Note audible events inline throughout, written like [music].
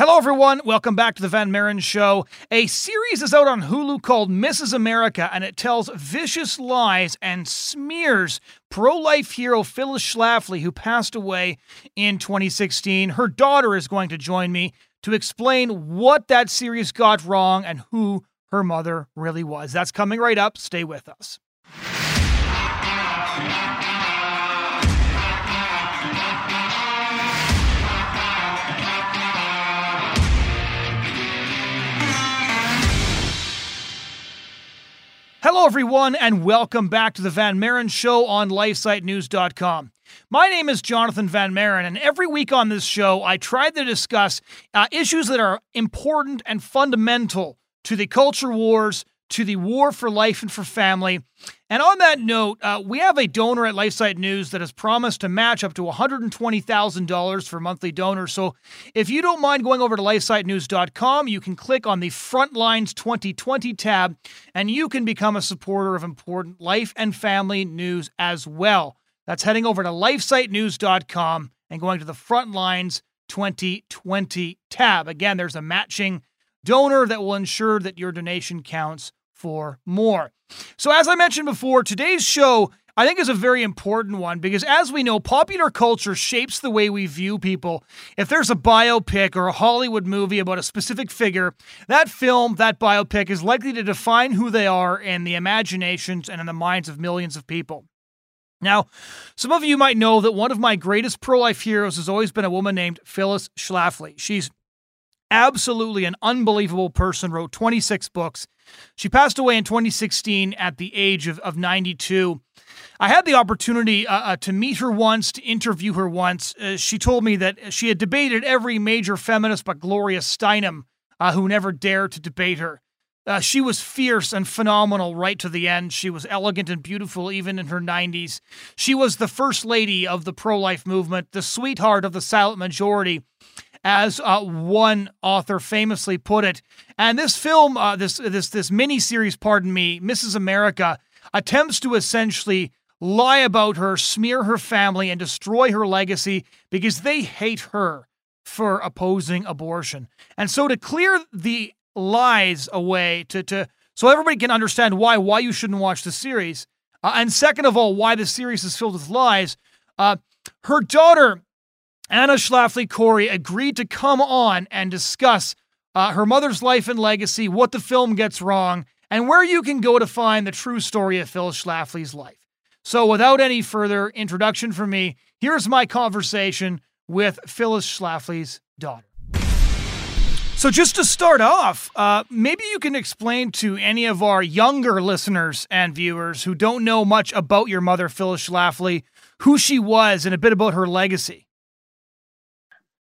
Hello, everyone. Welcome back to the Van Maren Show. A series is out on Hulu called Mrs. America, and it tells vicious lies and smears pro life hero Phyllis Schlafly, who passed away in 2016. Her daughter is going to join me to explain what that series got wrong and who her mother really was. That's coming right up. Stay with us. Hello, everyone, and welcome back to the Van Maren Show on LifeSiteNews.com. My name is Jonathan Van Maren, and every week on this show, I try to discuss uh, issues that are important and fundamental to the culture wars, to the war for life and for family. And on that note, uh, we have a donor at LifeSite News that has promised to match up to $120,000 for monthly donors. So if you don't mind going over to lifesitenews.com, you can click on the Frontlines 2020 tab and you can become a supporter of important life and family news as well. That's heading over to lifesitenews.com and going to the Frontlines 2020 tab. Again, there's a matching donor that will ensure that your donation counts for more. So, as I mentioned before, today's show I think is a very important one because, as we know, popular culture shapes the way we view people. If there's a biopic or a Hollywood movie about a specific figure, that film, that biopic is likely to define who they are in the imaginations and in the minds of millions of people. Now, some of you might know that one of my greatest pro life heroes has always been a woman named Phyllis Schlafly. She's absolutely an unbelievable person, wrote 26 books. She passed away in 2016 at the age of, of 92. I had the opportunity uh, uh, to meet her once, to interview her once. Uh, she told me that she had debated every major feminist but Gloria Steinem, uh, who never dared to debate her. Uh, she was fierce and phenomenal right to the end. She was elegant and beautiful even in her 90s. She was the first lady of the pro life movement, the sweetheart of the silent majority as uh, one author famously put it. And this film, uh, this this this mini series, pardon me, Mrs. America, attempts to essentially lie about her, smear her family, and destroy her legacy because they hate her for opposing abortion. And so to clear the lies away, to to so everybody can understand why why you shouldn't watch the series, uh, and second of all, why the series is filled with lies. Uh, her daughter Anne Schlafly Cori agreed to come on and discuss uh, her mother's life and legacy, what the film gets wrong, and where you can go to find the true story of Phil Schlafly's life. So, without any further introduction from me, here's my conversation with Phyllis Schlafly's daughter. So, just to start off, uh, maybe you can explain to any of our younger listeners and viewers who don't know much about your mother, Phyllis Schlafly, who she was and a bit about her legacy.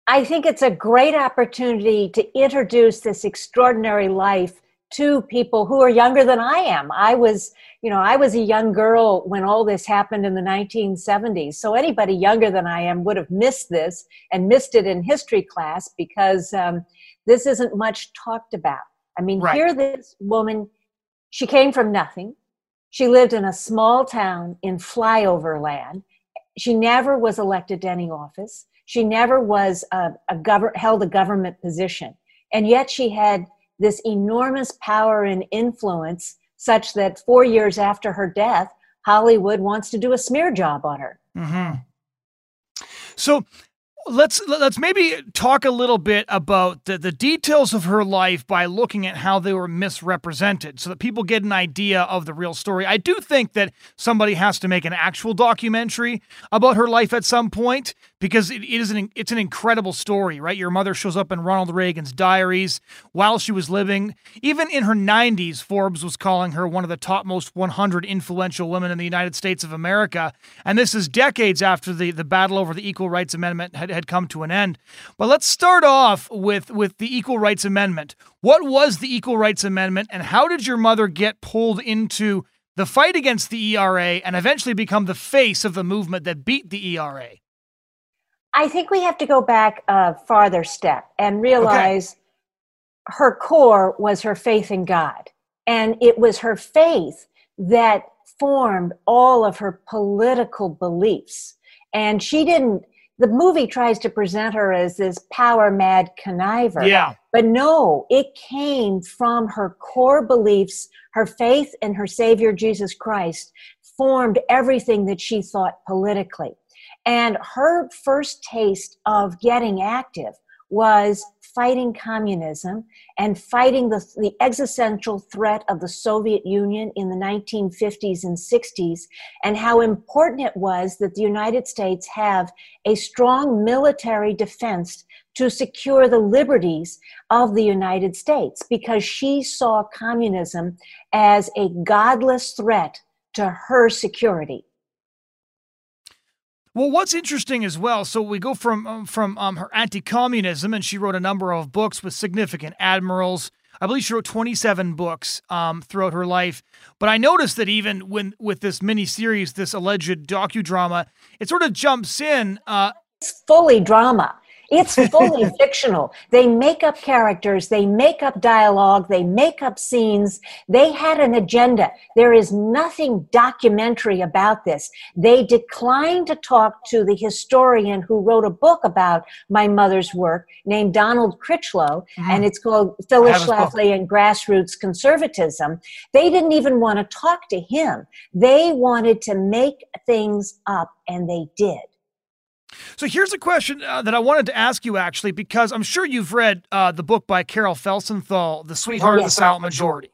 I think it's a great opportunity to introduce this extraordinary life to people who are younger than I am. I was, you know, I was a young girl when all this happened in the 1970s. So anybody younger than I am would have missed this and missed it in history class because um, this isn't much talked about. I mean, right. here this woman, she came from nothing. She lived in a small town in flyover land. She never was elected to any office. She never was a, a held a government position, and yet she had this enormous power and influence, such that four years after her death, Hollywood wants to do a smear job on her. Mm-hmm. So let's let's maybe talk a little bit about the, the details of her life by looking at how they were misrepresented so that people get an idea of the real story. I do think that somebody has to make an actual documentary about her life at some point because it, it is an it's an incredible story, right? Your mother shows up in Ronald Reagan's diaries while she was living. Even in her 90s, Forbes was calling her one of the top most 100 influential women in the United States of America, and this is decades after the the battle over the Equal Rights Amendment had, had come to an end. But let's start off with with the Equal Rights Amendment. What was the Equal Rights Amendment, and how did your mother get pulled into the fight against the ERA and eventually become the face of the movement that beat the ERA? I think we have to go back a farther step and realize okay. her core was her faith in God. And it was her faith that formed all of her political beliefs. And she didn't the movie tries to present her as this power mad conniver. Yeah. But no, it came from her core beliefs, her faith in her Savior Jesus Christ formed everything that she thought politically. And her first taste of getting active was fighting communism and fighting the, the existential threat of the Soviet Union in the 1950s and 60s, and how important it was that the United States have a strong military defense to secure the liberties of the United States because she saw communism as a godless threat to her security. Well, what's interesting as well, so we go from um, from um, her anti-communism, and she wrote a number of books with significant admirals. I believe she wrote 27 books um, throughout her life. But I noticed that even when with this mini series, this alleged docudrama, it sort of jumps in. Uh, it's fully drama. It's fully [laughs] fictional. They make up characters, they make up dialogue, they make up scenes. They had an agenda. There is nothing documentary about this. They declined to talk to the historian who wrote a book about my mother's work named Donald Critchlow, mm-hmm. and it's called Phyllis Schlafly and Grassroots Conservatism. They didn't even want to talk to him. They wanted to make things up, and they did. So here's a question uh, that I wanted to ask you actually, because I'm sure you've read uh, the book by Carol Felsenthal, The Sweetheart yes. of the Silent Majority.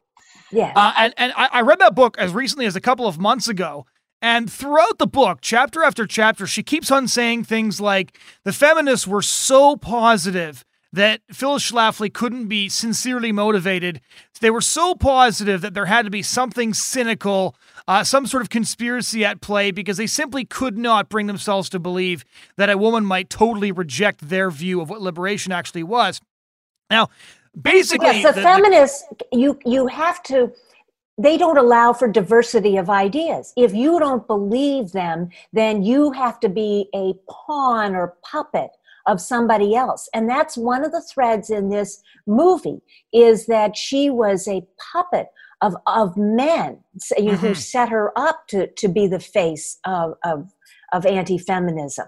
Yeah. Uh, and and I, I read that book as recently as a couple of months ago. And throughout the book, chapter after chapter, she keeps on saying things like the feminists were so positive that Phyllis Schlafly couldn't be sincerely motivated. They were so positive that there had to be something cynical uh, some sort of conspiracy at play because they simply could not bring themselves to believe that a woman might totally reject their view of what liberation actually was. Now, basically, yes, the, the feminists, the, you you have to. They don't allow for diversity of ideas. If you don't believe them, then you have to be a pawn or puppet of somebody else and that's one of the threads in this movie is that she was a puppet of of men you know, mm-hmm. who set her up to to be the face of of, of anti-feminism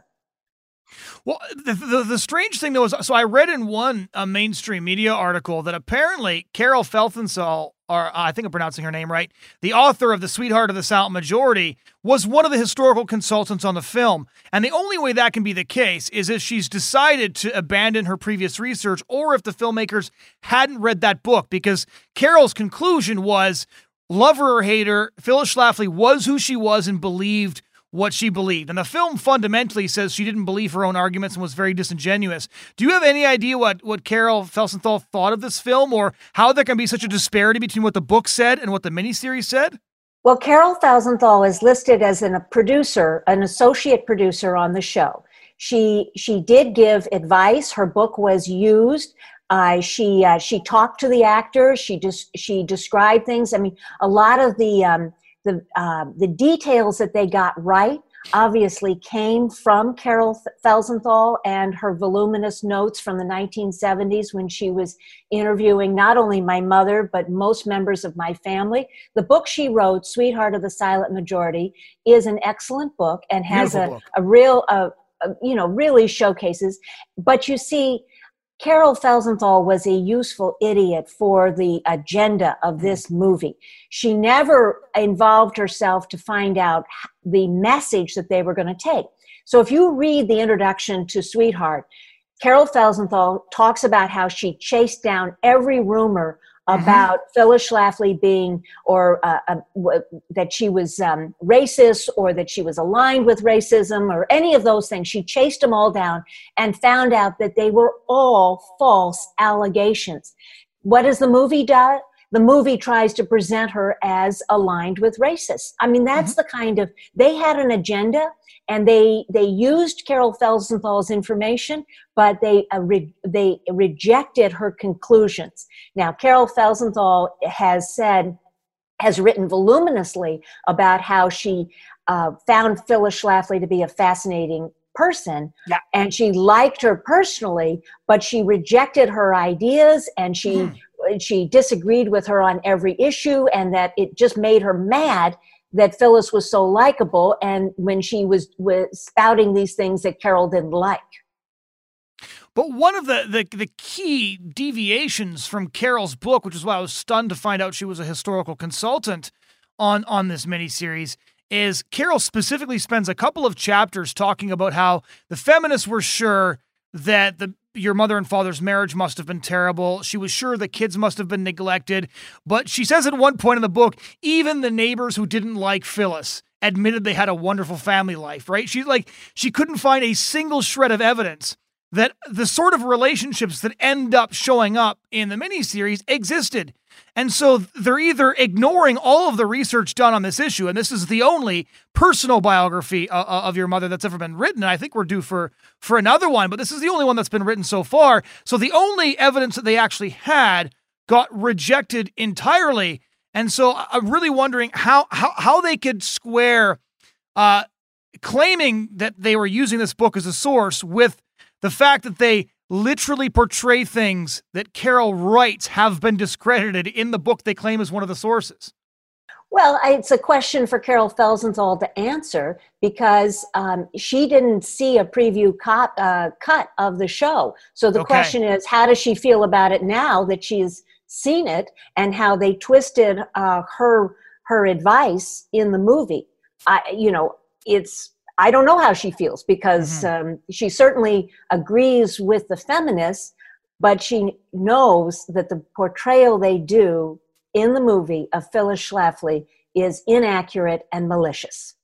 well, the, the, the, strange thing though is, so I read in one uh, mainstream media article that apparently Carol Felsenthal, or uh, I think I'm pronouncing her name right, the author of The Sweetheart of the Silent Majority, was one of the historical consultants on the film. And the only way that can be the case is if she's decided to abandon her previous research or if the filmmakers hadn't read that book, because Carol's conclusion was lover or hater, Phyllis Schlafly was who she was and believed what she believed. And the film fundamentally says she didn't believe her own arguments and was very disingenuous. Do you have any idea what, what Carol Felsenthal thought of this film or how there can be such a disparity between what the book said and what the miniseries said? Well, Carol Felsenthal is listed as an, a producer, an associate producer on the show. She she did give advice. Her book was used. Uh, she uh, she talked to the actors. She just she described things. I mean, a lot of the um, the uh, the details that they got right obviously came from Carol Felsenthal and her voluminous notes from the 1970s when she was interviewing not only my mother but most members of my family. The book she wrote, Sweetheart of the Silent Majority, is an excellent book and has a, a real, uh, uh, you know, really showcases. But you see, Carol Felsenthal was a useful idiot for the agenda of this movie. She never involved herself to find out the message that they were going to take. So if you read the introduction to Sweetheart, Carol Felsenthal talks about how she chased down every rumor Mm-hmm. About mm-hmm. Phyllis Schlafly being, or uh, uh, w- that she was um, racist, or that she was aligned with racism, or any of those things. She chased them all down and found out that they were all false allegations. What does the movie do? The movie tries to present her as aligned with racists. I mean, that's mm-hmm. the kind of they had an agenda and they they used Carol Felsenthal's information, but they uh, re, they rejected her conclusions. Now, Carol Felsenthal has said has written voluminously about how she uh, found Phyllis Schlafly to be a fascinating person yeah. and she liked her personally but she rejected her ideas and she mm. She disagreed with her on every issue and that it just made her mad that Phyllis was so likable and when she was, was spouting these things that Carol didn't like. But one of the, the, the key deviations from Carol's book, which is why I was stunned to find out she was a historical consultant on on this miniseries, is Carol specifically spends a couple of chapters talking about how the feminists were sure that the your mother and father's marriage must have been terrible. She was sure the kids must have been neglected. But she says at one point in the book, even the neighbors who didn't like Phyllis admitted they had a wonderful family life, right? She's like, she couldn't find a single shred of evidence that the sort of relationships that end up showing up in the miniseries existed. And so they're either ignoring all of the research done on this issue, and this is the only personal biography uh, uh, of your mother that's ever been written. And I think we're due for for another one, but this is the only one that's been written so far. So the only evidence that they actually had got rejected entirely. And so I'm really wondering how how how they could square uh, claiming that they were using this book as a source with the fact that they literally portray things that Carol writes have been discredited in the book they claim is one of the sources. Well, it's a question for Carol Felsenthal to answer because um, she didn't see a preview cut, uh, cut of the show. So the okay. question is, how does she feel about it now that she's seen it, and how they twisted uh, her her advice in the movie? I, you know, it's I don't know how she feels because mm-hmm. um, she certainly agrees with the feminists, but she knows that the portrayal they do in the movie of Phyllis Schlafly is inaccurate and malicious.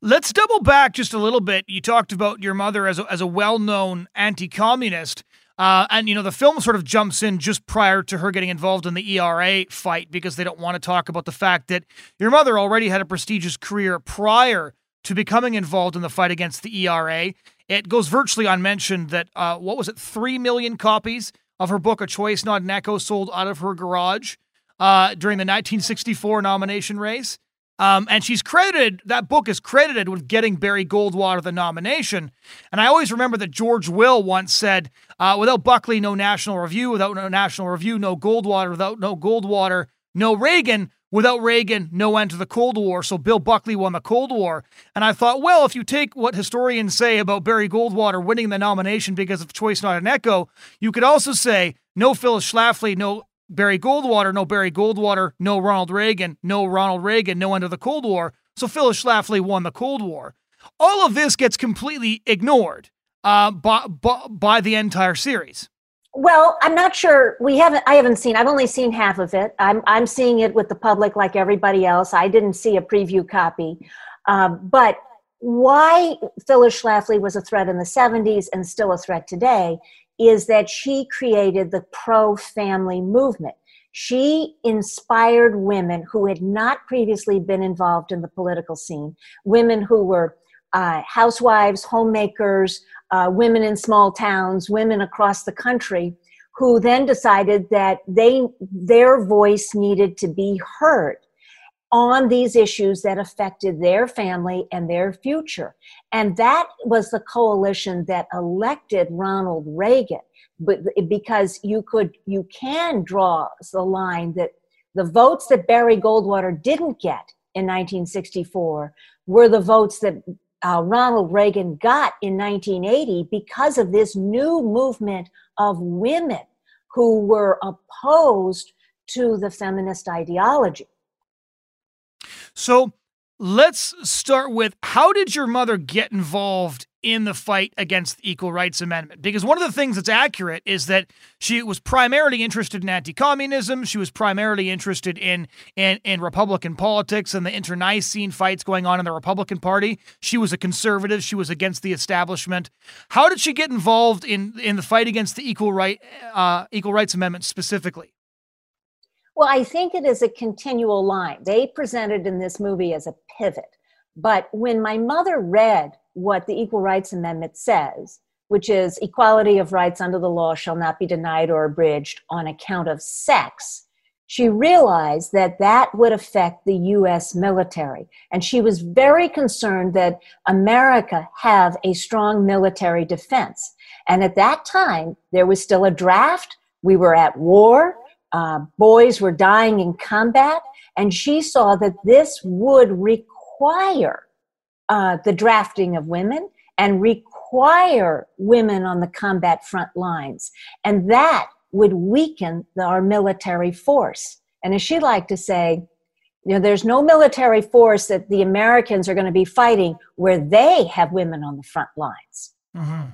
Let's double back just a little bit. You talked about your mother as a, as a well known anti communist. Uh, and, you know, the film sort of jumps in just prior to her getting involved in the ERA fight because they don't want to talk about the fact that your mother already had a prestigious career prior to becoming involved in the fight against the ERA. It goes virtually unmentioned that, uh, what was it, 3 million copies of her book, A Choice Not an Echo, sold out of her garage uh, during the 1964 nomination race. Um, and she's credited, that book is credited with getting Barry Goldwater the nomination. And I always remember that George Will once said, uh, without Buckley, no National Review, without no National Review, no Goldwater, without no Goldwater, no Reagan. Without Reagan, no end to the Cold War. So Bill Buckley won the Cold War. And I thought, well, if you take what historians say about Barry Goldwater winning the nomination because of Choice Not an Echo, you could also say no Phyllis Schlafly, no Barry Goldwater, no Barry Goldwater, no Ronald Reagan, no Ronald Reagan, no end of the Cold War. So Phyllis Schlafly won the Cold War. All of this gets completely ignored uh, by, by, by the entire series. Well, I'm not sure. We haven't. I haven't seen. I've only seen half of it. I'm I'm seeing it with the public like everybody else. I didn't see a preview copy, um, but why Phyllis Schlafly was a threat in the 70s and still a threat today is that she created the pro-family movement. She inspired women who had not previously been involved in the political scene, women who were uh, housewives, homemakers, uh, women in small towns, women across the country, who then decided that they their voice needed to be heard on these issues that affected their family and their future. And that was the coalition that elected Ronald Reagan. But because you could you can draw the line that the votes that Barry Goldwater didn't get in 1964 were the votes that uh, Ronald Reagan got in 1980 because of this new movement of women who were opposed to the feminist ideology. So let's start with how did your mother get involved in the fight against the Equal Rights Amendment. Because one of the things that's accurate is that she was primarily interested in anti-communism. She was primarily interested in, in in Republican politics and the internecine fights going on in the Republican Party. She was a conservative. She was against the establishment. How did she get involved in in the fight against the Equal Right uh, Equal Rights Amendment specifically? Well, I think it is a continual line. They presented in this movie as a pivot. But when my mother read what the Equal Rights Amendment says, which is equality of rights under the law shall not be denied or abridged on account of sex, she realized that that would affect the US military. And she was very concerned that America have a strong military defense. And at that time, there was still a draft. We were at war. Uh, boys were dying in combat. And she saw that this would require uh, the drafting of women and require women on the combat front lines. And that would weaken the, our military force. And as she liked to say, you know, there's no military force that the Americans are going to be fighting where they have women on the front lines. Mm-hmm.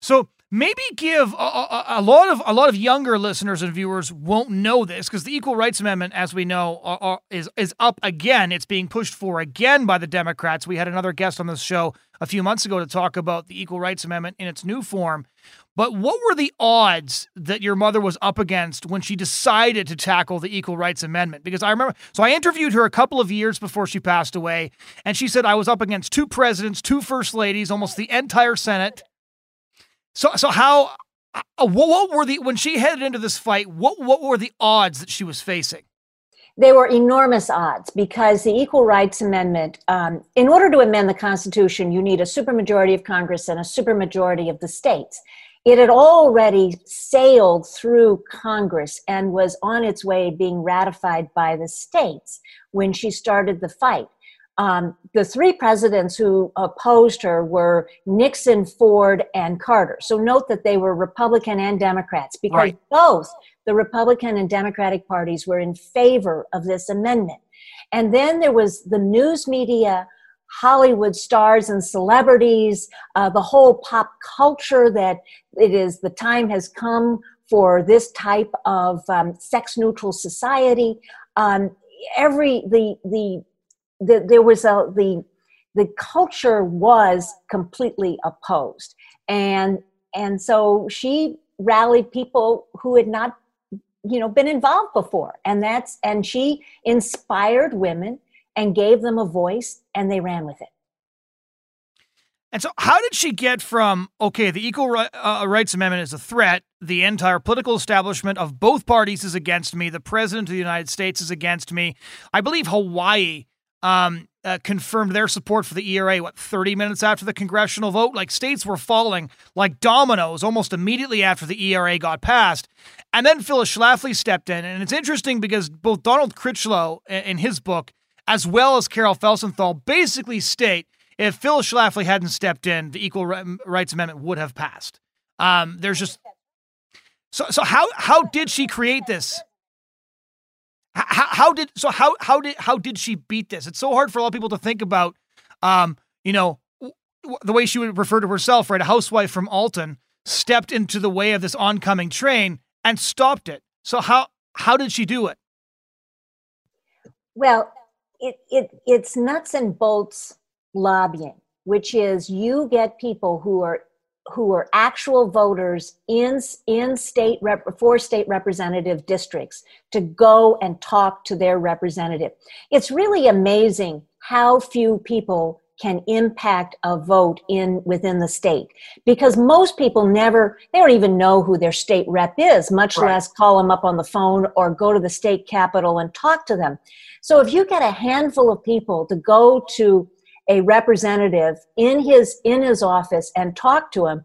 So maybe give a, a, a, lot of a lot of younger listeners and viewers won't know this because the Equal Rights Amendment, as we know, are, are, is is up again. It's being pushed for again by the Democrats. We had another guest on this show a few months ago to talk about the Equal Rights Amendment in its new form. But what were the odds that your mother was up against when she decided to tackle the Equal Rights Amendment? Because I remember, so I interviewed her a couple of years before she passed away, and she said I was up against two presidents, two first ladies, almost the entire Senate. So, so how, uh, what, what were the when she headed into this fight? What what were the odds that she was facing? They were enormous odds because the Equal Rights Amendment, um, in order to amend the Constitution, you need a supermajority of Congress and a supermajority of the states. It had already sailed through Congress and was on its way being ratified by the states when she started the fight. Um, the three presidents who opposed her were Nixon, Ford, and Carter. So note that they were Republican and Democrats because right. both the Republican and Democratic parties were in favor of this amendment. And then there was the news media Hollywood stars and celebrities, uh, the whole pop culture that it is the time has come for this type of um, sex neutral society. Um, every the, the the there was a the the culture was completely opposed, and and so she rallied people who had not you know been involved before and that's and she inspired women and gave them a voice and they ran with it. And so, how did she get from, okay, the Equal uh, Rights Amendment is a threat, the entire political establishment of both parties is against me, the President of the United States is against me? I believe Hawaii um, uh, confirmed their support for the ERA, what, 30 minutes after the congressional vote? Like, states were falling like dominoes almost immediately after the ERA got passed. And then Phyllis Schlafly stepped in. And it's interesting because both Donald Critchlow, in his book, as well as Carol Felsenthal, basically state if Phyllis Schlafly hadn't stepped in, the Equal Rights Amendment would have passed. Um, there's just so so how how did she create this? How, how did so how how did how did she beat this? It's so hard for a lot of people to think about. Um, you know, the way she would refer to herself, right? A housewife from Alton stepped into the way of this oncoming train and stopped it. So how how did she do it? Well, it, it it's nuts and bolts lobbying, which is you get people who are who are actual voters in in state rep, for state representative districts to go and talk to their representative. It's really amazing how few people can impact a vote in within the state because most people never they don't even know who their state rep is much right. less call them up on the phone or go to the state capitol and talk to them so if you get a handful of people to go to a representative in his in his office and talk to him,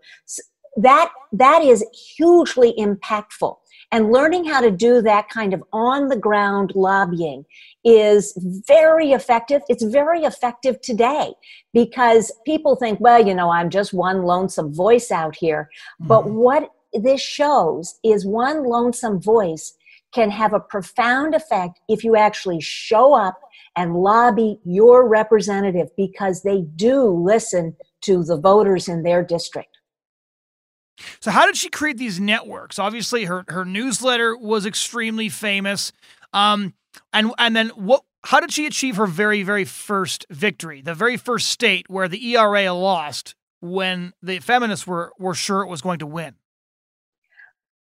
that that is hugely impactful. And learning how to do that kind of on the ground lobbying is very effective. It's very effective today because people think, well, you know, I'm just one lonesome voice out here. Mm-hmm. But what this shows is one lonesome voice can have a profound effect if you actually show up and lobby your representative because they do listen to the voters in their district. So how did she create these networks? Obviously her her newsletter was extremely famous. Um and and then what how did she achieve her very very first victory? The very first state where the ERA lost when the feminists were were sure it was going to win.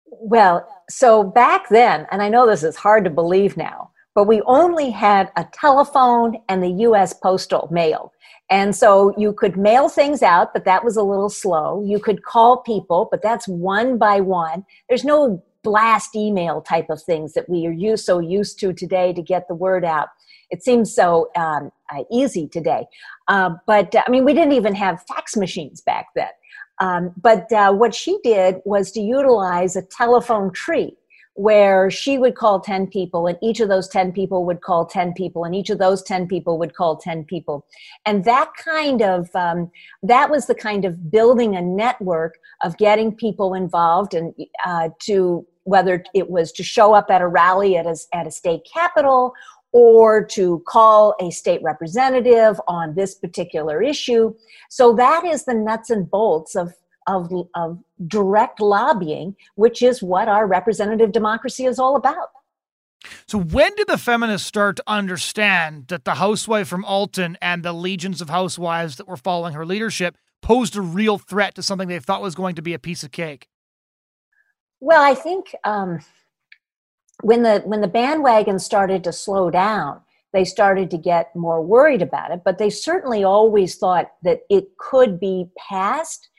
Well, so back then, and I know this is hard to believe now, but we only had a telephone and the US postal mail. And so you could mail things out, but that was a little slow. You could call people, but that's one by one. There's no blast email type of things that we are used, so used to today to get the word out. It seems so um, uh, easy today. Uh, but I mean, we didn't even have fax machines back then. Um, but uh, what she did was to utilize a telephone tree. Where she would call 10 people and each of those 10 people would call 10 people and each of those 10 people would call 10 people. And that kind of um, that was the kind of building a network of getting people involved and uh, to whether it was to show up at a rally at a, at a state capitol or to call a state representative on this particular issue. So that is the nuts and bolts of of, of direct lobbying, which is what our representative democracy is all about. So, when did the feminists start to understand that the housewife from Alton and the legions of housewives that were following her leadership posed a real threat to something they thought was going to be a piece of cake? Well, I think um, when the when the bandwagon started to slow down, they started to get more worried about it. But they certainly always thought that it could be passed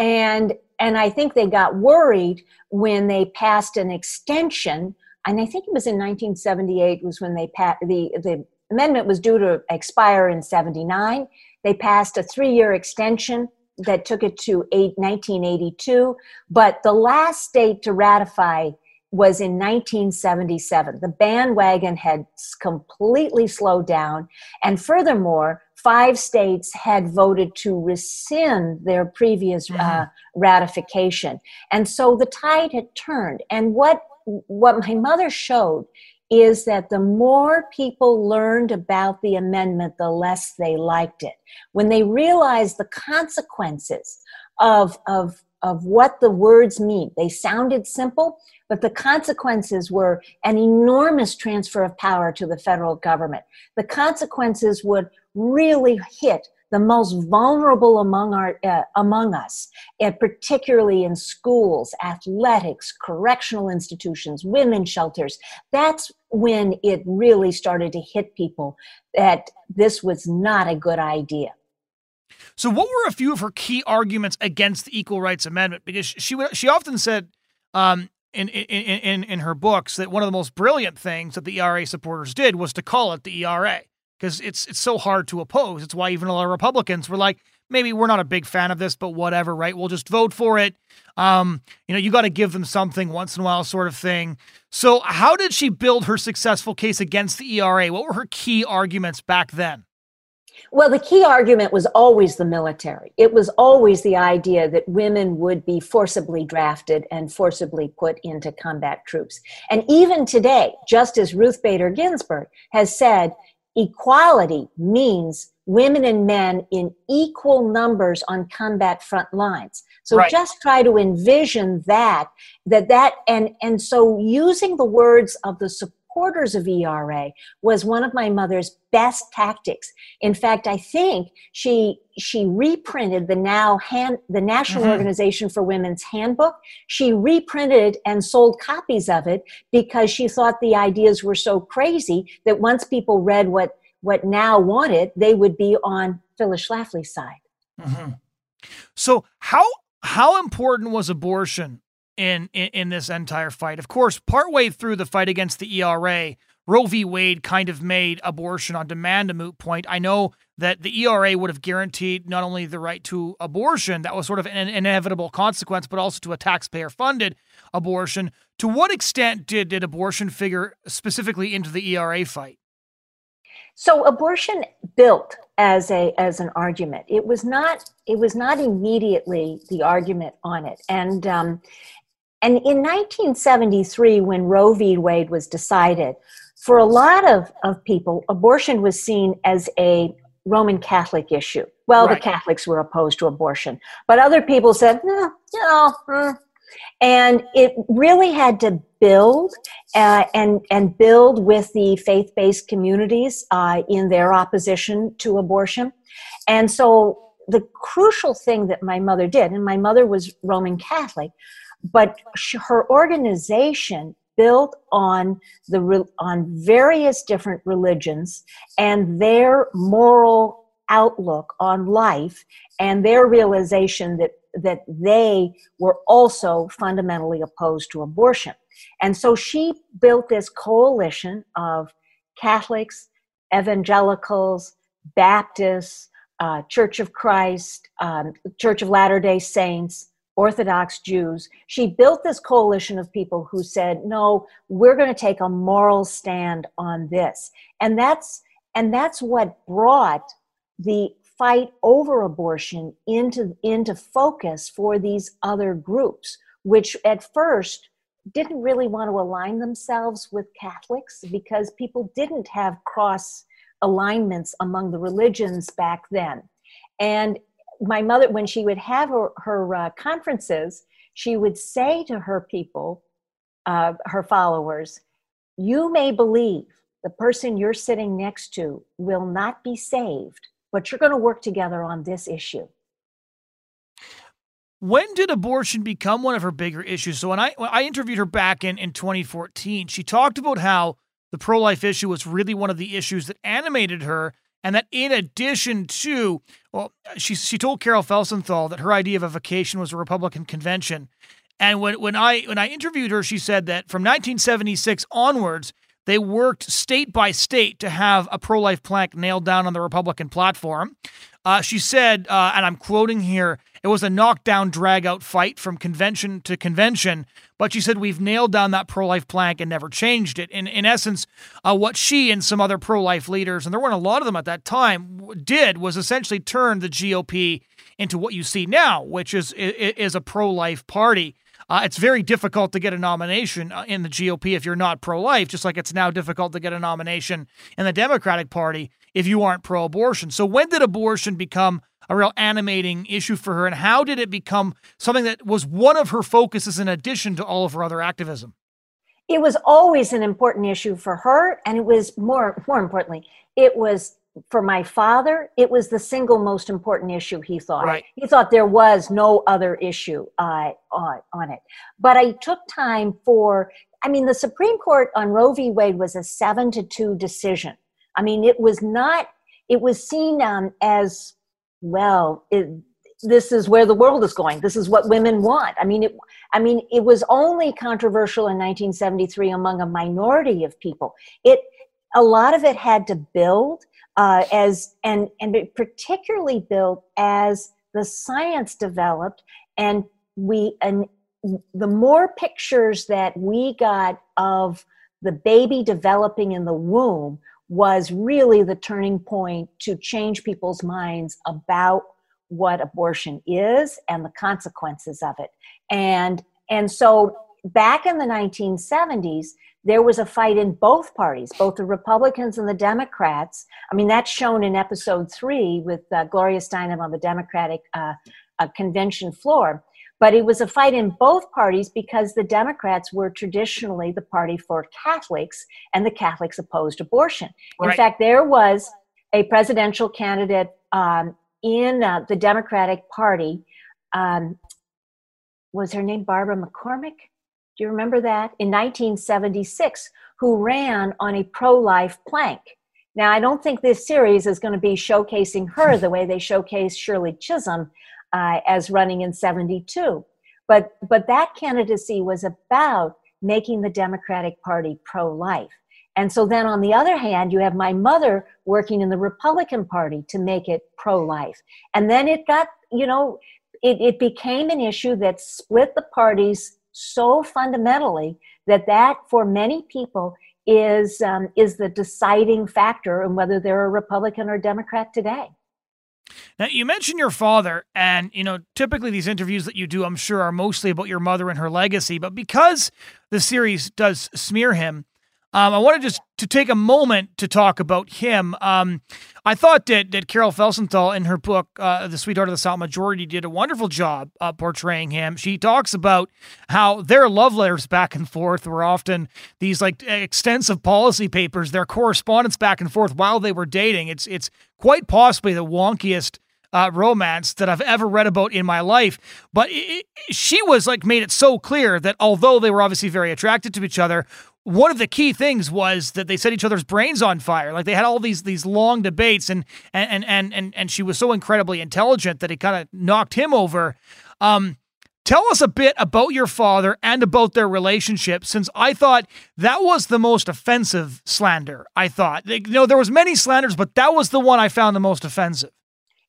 and and I think they got worried when they passed an extension, and I think it was in 1978 was when they passed the the amendment was due to expire in 79. They passed a three-year extension that took it to eight, 1982, but the last state to ratify was in 1977. The bandwagon had completely slowed down, and furthermore, five states had voted to rescind their previous mm-hmm. uh, ratification. And so the tide had turned. And what, what my mother showed is that the more people learned about the amendment, the less they liked it. When they realized the consequences of, of, of what the words mean, they sounded simple, but the consequences were an enormous transfer of power to the federal government. The consequences would really hit the most vulnerable among our uh, among us and particularly in schools athletics correctional institutions women's shelters. That's when it really started to hit people that this was not a good idea. So what were a few of her key arguments against the equal rights amendment? Because she she often said um, in, in, in, in her books that one of the most brilliant things that the ERA supporters did was to call it the ERA because it's it's so hard to oppose. It's why even a lot of Republicans were like, maybe we're not a big fan of this, but whatever, right? We'll just vote for it. Um, you know, you got to give them something once in a while, sort of thing. So, how did she build her successful case against the ERA? What were her key arguments back then? Well, the key argument was always the military. It was always the idea that women would be forcibly drafted and forcibly put into combat troops. And even today, just as Ruth Bader Ginsburg has said, equality means women and men in equal numbers on combat front lines so right. just try to envision that that that and and so using the words of the supporters of ERA was one of my mother's best tactics. In fact, I think she she reprinted the NOW hand the National mm-hmm. Organization for Women's Handbook. She reprinted and sold copies of it because she thought the ideas were so crazy that once people read what what NOW wanted, they would be on Phyllis Schlafly's side. Mm-hmm. So how how important was abortion in, in, in this entire fight. Of course, partway through the fight against the ERA, Roe v. Wade kind of made abortion on demand a moot point. I know that the ERA would have guaranteed not only the right to abortion, that was sort of an inevitable consequence, but also to a taxpayer funded abortion. To what extent did, did abortion figure specifically into the ERA fight? So abortion built as a as an argument. It was not it was not immediately the argument on it, and um, and in 1973, when Roe v. Wade was decided, for a lot of, of people, abortion was seen as a Roman Catholic issue. Well, right. the Catholics were opposed to abortion, but other people said, eh, you know, eh. and it really had to build uh, and and build with the faith-based communities uh, in their opposition to abortion, and so the crucial thing that my mother did, and my mother was Roman Catholic, but her organization built on the on various different religions and their moral outlook on life and their realization that that they were also fundamentally opposed to abortion. And so she built this coalition of catholics evangelicals baptists uh, church of christ um, church of latter day saints Orthodox Jews. She built this coalition of people who said, "No, we're going to take a moral stand on this." And that's and that's what brought the fight over abortion into into focus for these other groups, which at first didn't really want to align themselves with Catholics because people didn't have cross alignments among the religions back then. And my mother, when she would have her, her uh, conferences, she would say to her people, uh, her followers, You may believe the person you're sitting next to will not be saved, but you're going to work together on this issue. When did abortion become one of her bigger issues? So when I when I interviewed her back in, in 2014, she talked about how the pro-life issue was really one of the issues that animated her and that in addition to well she she told Carol Felsenthal that her idea of a vacation was a Republican convention. And when when I when I interviewed her she said that from 1976 onwards they worked state by state to have a pro life plank nailed down on the Republican platform. Uh, she said, uh, and I'm quoting here, it was a knockdown, drag out fight from convention to convention. But she said, we've nailed down that pro life plank and never changed it. In, in essence, uh, what she and some other pro life leaders, and there weren't a lot of them at that time, did was essentially turn the GOP into what you see now, which is, is a pro life party. Uh, it's very difficult to get a nomination uh, in the GOP if you're not pro life, just like it's now difficult to get a nomination in the Democratic Party if you aren't pro abortion. So, when did abortion become a real animating issue for her, and how did it become something that was one of her focuses in addition to all of her other activism? It was always an important issue for her, and it was more more importantly, it was for my father, it was the single most important issue he thought. Right. He thought there was no other issue uh, on, on it. But I took time for, I mean, the Supreme Court on Roe v. Wade was a seven to two decision. I mean, it was not, it was seen um, as, well, it, this is where the world is going. This is what women want. I mean, it, I mean, it was only controversial in 1973 among a minority of people. It, a lot of it had to build uh, as and and particularly built as the science developed and we and the more pictures that we got of the baby developing in the womb was really the turning point to change people's minds about what abortion is and the consequences of it and and so back in the 1970s there was a fight in both parties, both the Republicans and the Democrats. I mean, that's shown in episode three with uh, Gloria Steinem on the Democratic uh, uh, convention floor. But it was a fight in both parties because the Democrats were traditionally the party for Catholics, and the Catholics opposed abortion. Right. In fact, there was a presidential candidate um, in uh, the Democratic Party. Um, was her name Barbara McCormick? do you remember that? In 1976, who ran on a pro life plank. Now, I don't think this series is going to be showcasing her the way they showcase Shirley Chisholm uh, as running in 72. But, but that candidacy was about making the Democratic Party pro life. And so then on the other hand, you have my mother working in the Republican Party to make it pro life. And then it got, you know, it, it became an issue that split the parties so fundamentally that that for many people is um, is the deciding factor in whether they're a Republican or Democrat today. Now you mentioned your father, and you know typically these interviews that you do, I'm sure, are mostly about your mother and her legacy. But because the series does smear him, um, I wanted just to take a moment to talk about him. Um, I thought that, that Carol Felsenthal in her book, uh, The Sweetheart of the Silent Majority, did a wonderful job uh, portraying him. She talks about how their love letters back and forth were often these like extensive policy papers, their correspondence back and forth while they were dating. It's it's quite possibly the wonkiest uh, romance that I've ever read about in my life. But it, she was like made it so clear that although they were obviously very attracted to each other, one of the key things was that they set each other's brains on fire. Like they had all these these long debates, and and and and and she was so incredibly intelligent that it kind of knocked him over. Um, tell us a bit about your father and about their relationship, since I thought that was the most offensive slander. I thought, you know, there was many slanders, but that was the one I found the most offensive.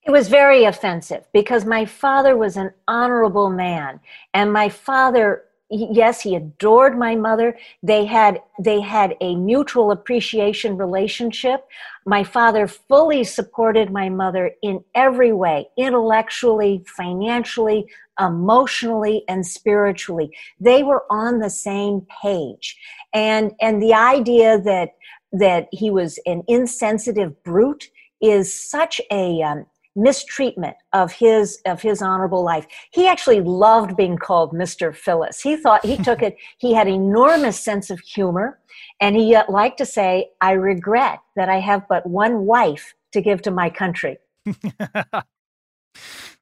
It was very offensive because my father was an honorable man, and my father yes he adored my mother. They had they had a mutual appreciation relationship. My father fully supported my mother in every way intellectually financially emotionally and spiritually. They were on the same page. And and the idea that that he was an insensitive brute is such a um, mistreatment of his of his honorable life. He actually loved being called Mr. Phyllis. He thought he took it. He had enormous sense of humor, and he liked to say, "I regret that I have but one wife to give to my country." [laughs]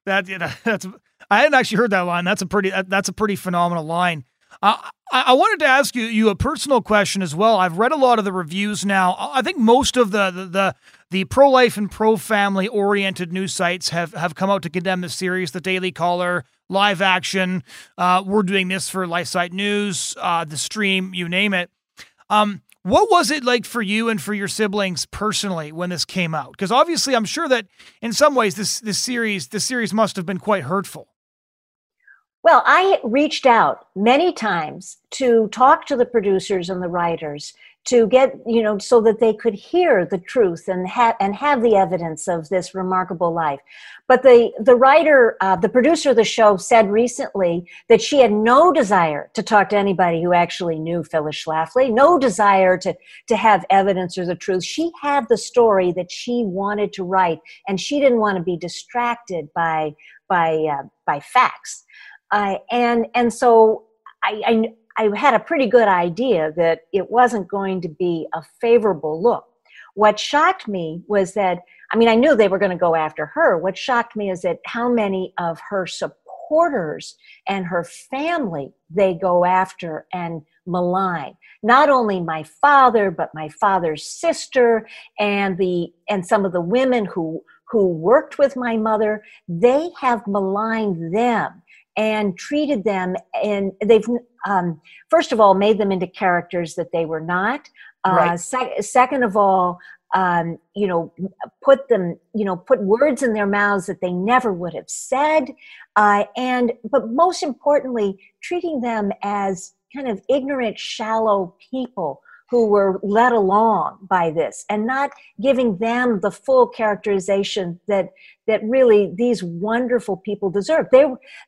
that you that's I hadn't actually heard that line. That's a pretty that's a pretty phenomenal line. Uh, I, I wanted to ask you you a personal question as well. I've read a lot of the reviews now. I think most of the the, the the pro life and pro family oriented news sites have, have come out to condemn the series. The Daily Caller, Live Action, uh, we're doing this for LifeSite News, uh, the stream, you name it. Um, what was it like for you and for your siblings personally when this came out? Because obviously, I'm sure that in some ways this this series this series must have been quite hurtful. Well, I reached out many times to talk to the producers and the writers to get you know so that they could hear the truth and have and have the evidence of this remarkable life. But the the writer uh, the producer of the show said recently that she had no desire to talk to anybody who actually knew phyllis schlafly no desire to to have evidence or the truth. She had the story that she wanted to write and she didn't want to be distracted by by uh, by facts uh, and and so I, I, I had a pretty good idea that it wasn't going to be a favorable look. What shocked me was that, I mean, I knew they were going to go after her. What shocked me is that how many of her supporters and her family they go after and malign. Not only my father, but my father's sister and the and some of the women who who worked with my mother, they have maligned them and treated them and they've um, first of all made them into characters that they were not uh, right. sec- second of all um, you know put them you know put words in their mouths that they never would have said uh, and but most importantly treating them as kind of ignorant shallow people who were led along by this and not giving them the full characterization that that really these wonderful people deserve. They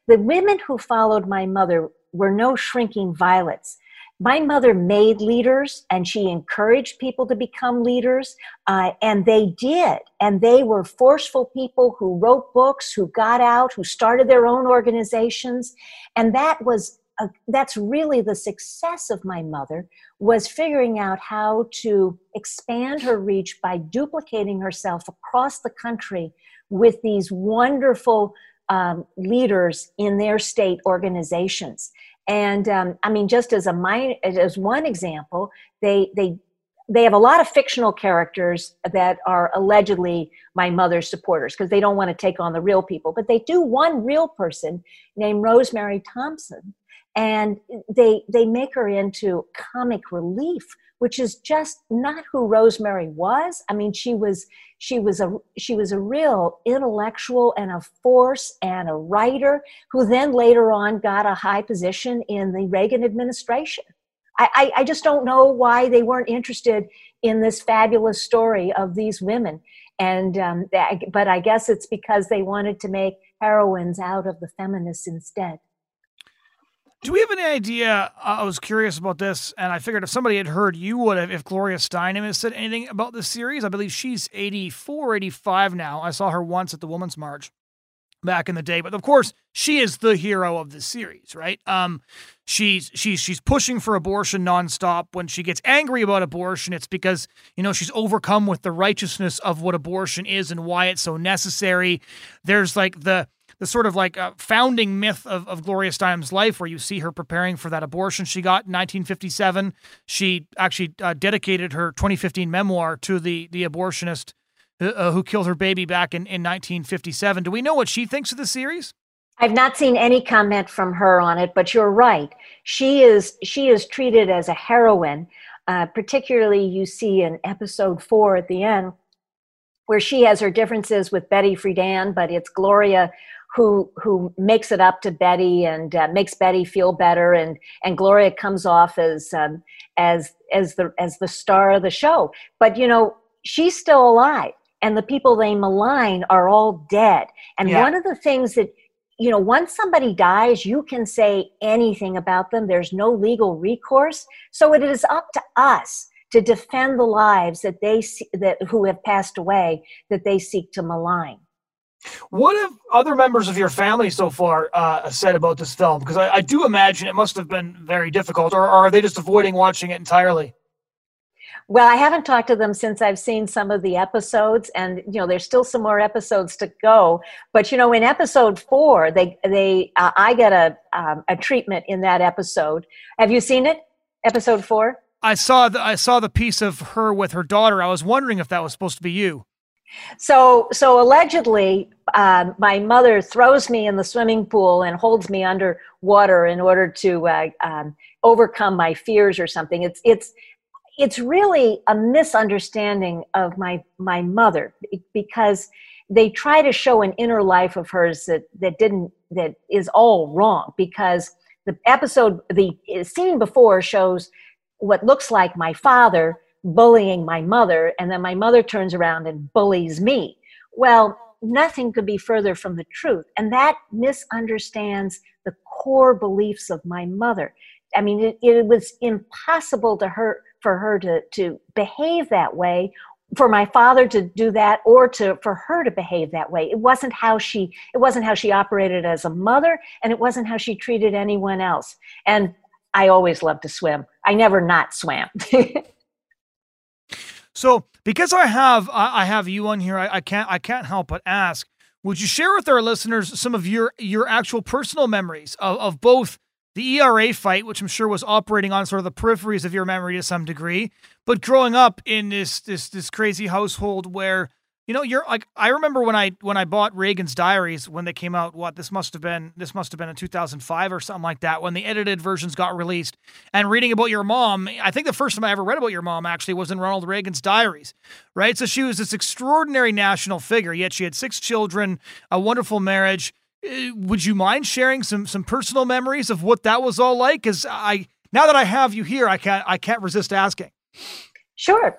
the women who followed my mother were no shrinking violets. My mother made leaders and she encouraged people to become leaders uh, and they did. And they were forceful people who wrote books who got out who started their own organizations. And that was uh, that's really the success of my mother was figuring out how to expand her reach by duplicating herself across the country with these wonderful um, leaders in their state organizations. And um, i mean just as a minor, as one example they they they have a lot of fictional characters that are allegedly my mother's supporters because they don't want to take on the real people but they do one real person named rosemary thomson and they they make her into comic relief which is just not who rosemary was. I mean she was she was a she was a real intellectual and a force and a writer who then later on got a high position in the reagan administration. I i, I just don't know why they weren't interested in this fabulous story of these women. And um, but i guess it's because they wanted to make heroines out of the feminists instead do we have any idea? Uh, I was curious about this, and I figured if somebody had heard, you would have. If Gloria Steinem has said anything about this series, I believe she's 84, 85 now. I saw her once at the Women's March back in the day, but of course, she is the hero of the series, right? Um, she's she's she's pushing for abortion nonstop. When she gets angry about abortion, it's because you know she's overcome with the righteousness of what abortion is and why it's so necessary. There's like the the sort of like uh, founding myth of, of Gloria Steinem's life, where you see her preparing for that abortion she got in 1957. She actually uh, dedicated her 2015 memoir to the the abortionist uh, uh, who killed her baby back in, in 1957. Do we know what she thinks of the series? I've not seen any comment from her on it, but you're right. She is she is treated as a heroine. Uh, particularly, you see in episode four at the end where she has her differences with Betty Friedan, but it's Gloria who who makes it up to Betty and uh, makes Betty feel better, and and Gloria comes off as um, as as the as the star of the show. But you know, she's still alive, and the people they malign are all dead. And yeah. one of the things that you know, once somebody dies, you can say anything about them. There's no legal recourse. So it is up to us to defend the lives that they see, that who have passed away that they seek to malign. What have other members of your family so far uh, said about this film? Because I, I, do imagine it must have been very difficult, or, or are they just avoiding watching it entirely? Well, I haven't talked to them since I've seen some of the episodes, and you know, there's still some more episodes to go. But you know, in episode four, they they uh, I get a um, a treatment in that episode. Have you seen it? Episode four. I saw the I saw the piece of her with her daughter. I was wondering if that was supposed to be you. So, so allegedly, uh, my mother throws me in the swimming pool and holds me under water in order to uh, um, overcome my fears or something. It's it's it's really a misunderstanding of my my mother because they try to show an inner life of hers that that didn't that is all wrong because the episode the scene before shows what looks like my father bullying my mother, and then my mother turns around and bullies me. Well, nothing could be further from the truth. And that misunderstands the core beliefs of my mother. I mean, it, it was impossible to her for her to, to behave that way for my father to do that or to for her to behave that way it wasn't how she it wasn't how she operated as a mother and it wasn't how she treated anyone else and i always loved to swim i never not swam [laughs] So because I have I have you on here, I, I can't I can't help but ask. Would you share with our listeners some of your your actual personal memories of, of both the ERA fight, which I'm sure was operating on sort of the peripheries of your memory to some degree, but growing up in this this this crazy household where you know, you're like I remember when I when I bought Reagan's Diaries when they came out. What this must have been this must have been in 2005 or something like that when the edited versions got released. And reading about your mom, I think the first time I ever read about your mom actually was in Ronald Reagan's Diaries, right? So she was this extraordinary national figure. Yet she had six children, a wonderful marriage. Uh, would you mind sharing some some personal memories of what that was all like? Because I now that I have you here, I can't I can't resist asking. Sure.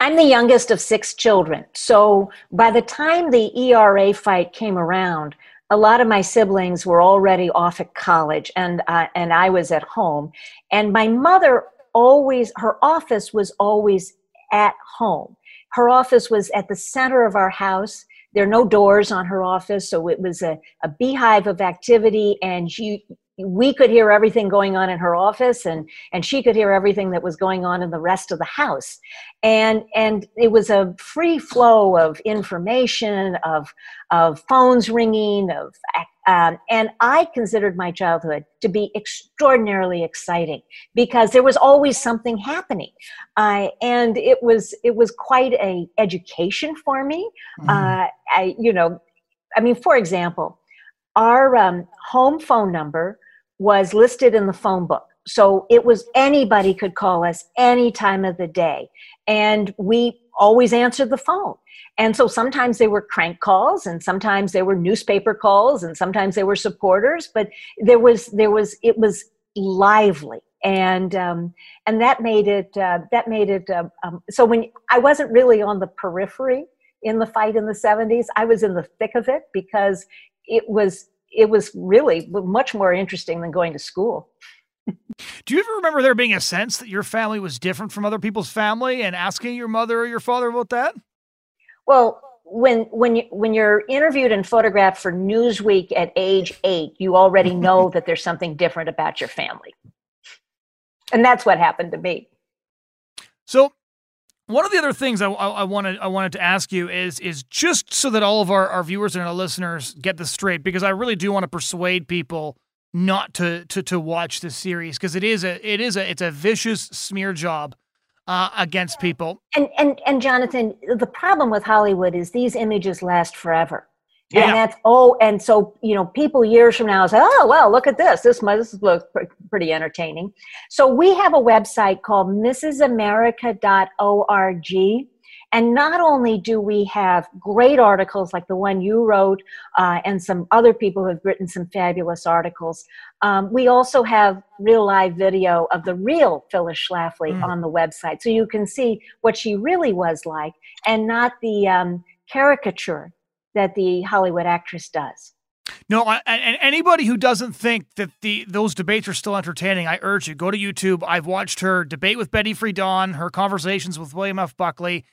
I'm the youngest of six children. So by the time the ERA fight came around, a lot of my siblings were already off at college and uh, and I was at home and my mother always her office was always at home. Her office was at the center of our house. There are no doors on her office, so it was a, a beehive of activity, and she, we could hear everything going on in her office and and she could hear everything that was going on in the rest of the house. And and it was a free flow of information of of phones ringing of um, and i considered my childhood to be extraordinarily exciting because there was always something happening. Uh, and it was it was quite a education for me. Mm-hmm. uh, i you know i mean for example our um, home phone number was listed in the phone book. So it was anybody could call us any time of the day. And we always answered the phone. And so sometimes they were crank calls and sometimes they were newspaper calls and sometimes they were supporters, but there was, there was, it was lively. And um, and that made it uh, that made it uh, um, so when I wasn't really on the periphery in the fight in the 70s, I was in the thick of it because it was it was really much more interesting than going to school. Do you ever remember there being a sense that your family was different from other people's family and asking your mother or your father about that? Well, when when you when you're interviewed and photographed for Newsweek at age 8, you already [laughs] know that there's something different about your family. And that's what happened to me. So, one of the other things I, I, I, wanted I wanted to ask you is is just so that all of our, our viewers and our listeners get this straight because I really do want to persuade people not to to to watch this series because it is a it is a it's a vicious smear job uh, against people. And and and Jonathon, the problem with Hollywood is these images last forever. Yeah. And that's oh, and so you know, people years from now say, "Oh, well, look at this. This must look pretty entertaining." So we have a website called MrsAmerica.org, And not only do we have great articles like the one you wrote, uh, and some other people have written some fabulous articles, um, we also have real live video of the real Phyllis Schlafly mm. on the website. So you can see what she really was like and not the um, caricature that the Hollywood actress does. No, I, and anybody who doesn't think that the those debates are still entertaining, I urge you go to YouTube. I've watched her debate with Betty Friedan, her conversations with William F. Buckley.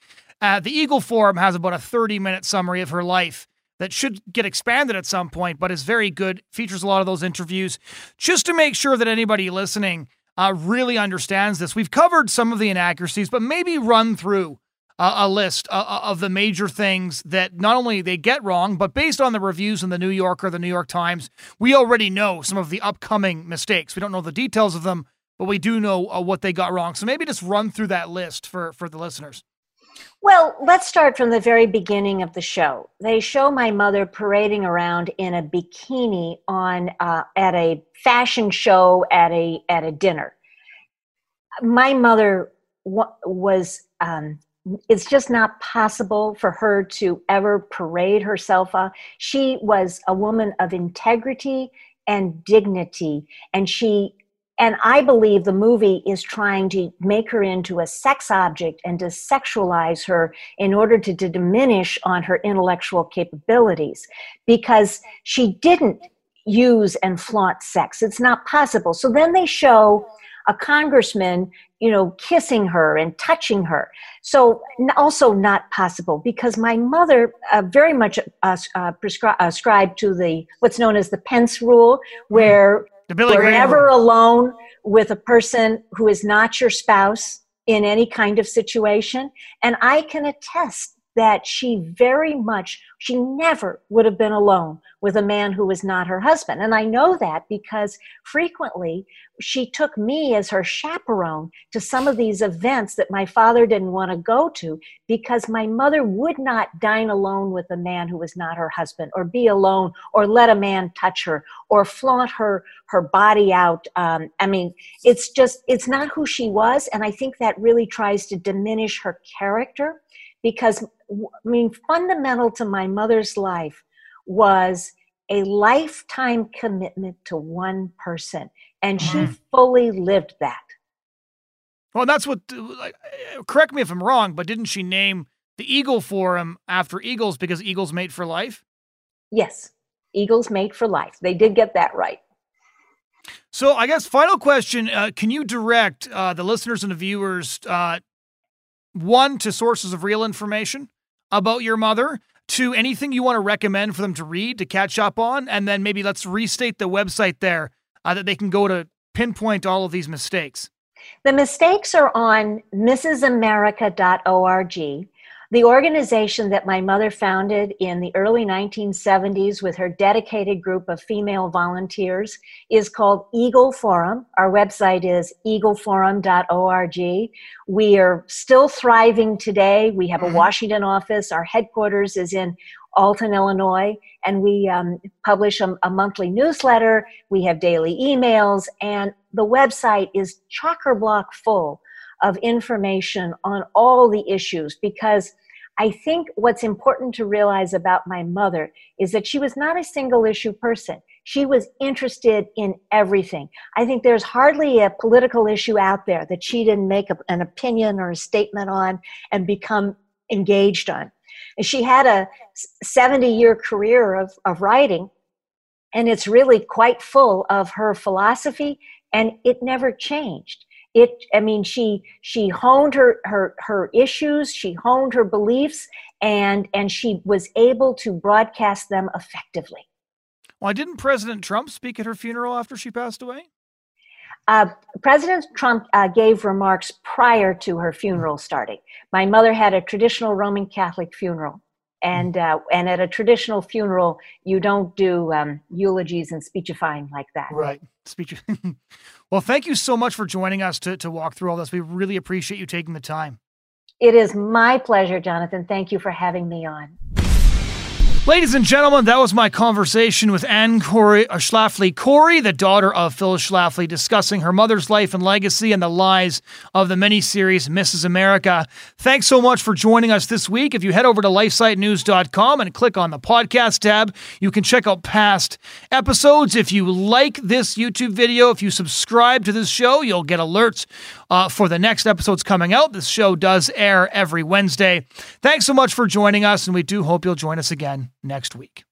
Uh, the Eagle Forum has about a 30 minute summary of her life that should get expanded at some point, but is very good. Features a lot of those interviews just to make sure that anybody listening uh, really understands this. We've covered some of the inaccuracies, but maybe run through a list of the major things that not only they get wrong, but based on the reviews in the New Yorker, the New York Times, we already know some of the upcoming mistakes. We don't know the details of them, but we do know uh, what they got wrong. So maybe just run through that list for for the listeners. Well, let's start from the very beginning of the show. They show my mother parading around in a bikini on uh, at a fashion show at a at a dinner. My mother w- was um, it's just not possible for her to ever parade herself up. She was a woman of integrity and dignity, and she and I believe the movie is trying to make her into a sex object and to sexualize her in order to, to diminish on her intellectual capabilities because she didn't use and flaunt sex. It's not possible. So then they show a congressman you know, kissing her and touching her. So, also not possible because my mother uh, very much uh, uh, prescri- ascribed to the what's known as the Pence rule, mm-hmm. where you're never alone with a person who is not your spouse in any kind of situation. And I can attest that she very much, she never would have been alone with a man who was not her husband. And I know that because frequently she took me as her chaperone to some of these events that my father didn't want to go to because my mother would not dine alone with a man who was not her husband or be alone or let a man touch her or flaunt her her body out. Um, i mean it's just it's not who she was. And i think that really tries to diminish her character because I mean, fundamental to my mother's life was a lifetime commitment to one person, and mm-hmm. she fully lived that. Well, that's what. Correct me if I'm wrong, but didn't she name the Eagle Forum after eagles because eagles mate for life? Yes, eagles mate for life. They did get that right. So, I guess final question: uh, Can you direct uh, the listeners and the viewers uh, one to sources of real information about your mother, to anything you want to recommend for them to read to catch up on, and then maybe let's restate the website there uh, that they can go to pinpoint all of these mistakes. The mistakes are on mrsamerica.org the organization that my mother founded in the early 1970s with her dedicated group of female volunteers is called Eagle Forum. Our website is eagleforum.org. We are still thriving today. We have a mm-hmm. Washington office. Our headquarters is in Alton, Illinois, and we um, publish a, a monthly newsletter. We have daily emails, and the website is chocker block full of information on all the issues because I think what's important to realize about my mother is that she was not a single issue person. She was interested in everything. I think there's hardly a political issue out there that she didn't make an opinion or a statement on and become engaged on. And she had a 70 year career of, of writing, and it's really quite full of her philosophy, and it never changed it i mean she she honed her her her issues she honed her beliefs and and she was able to broadcast them effectively. Why didn't president trump speak at her funeral after she passed away? Uh, President Trump uh, gave remarks prior to her funeral starting. My mother had a traditional Roman Catholic funeral, and uh, and at a traditional funeral, you don't do um, eulogies and speechifying like that. Right, speech. [laughs] well, thank you so much for joining us to to walk through all this. We really appreciate you taking the time. It is my pleasure, Jonathon. Thank you for having me on. Ladies and gentlemen, that was my conversation with Anne Cori uh, Schlafly Cori, the daughter of Phyllis Schlafly, discussing her mother's life and legacy and the lies of the miniseries Mrs. America. Thanks so much for joining us this week. If you head over to lifesitenews.com and click on the podcast tab, you can check out past episodes. If you like this YouTube video, if you subscribe to this show, you'll get alerts uh, for the next episodes coming out. This show does air every Wednesday. Thanks so much for joining us, and we do hope you'll join us again next week.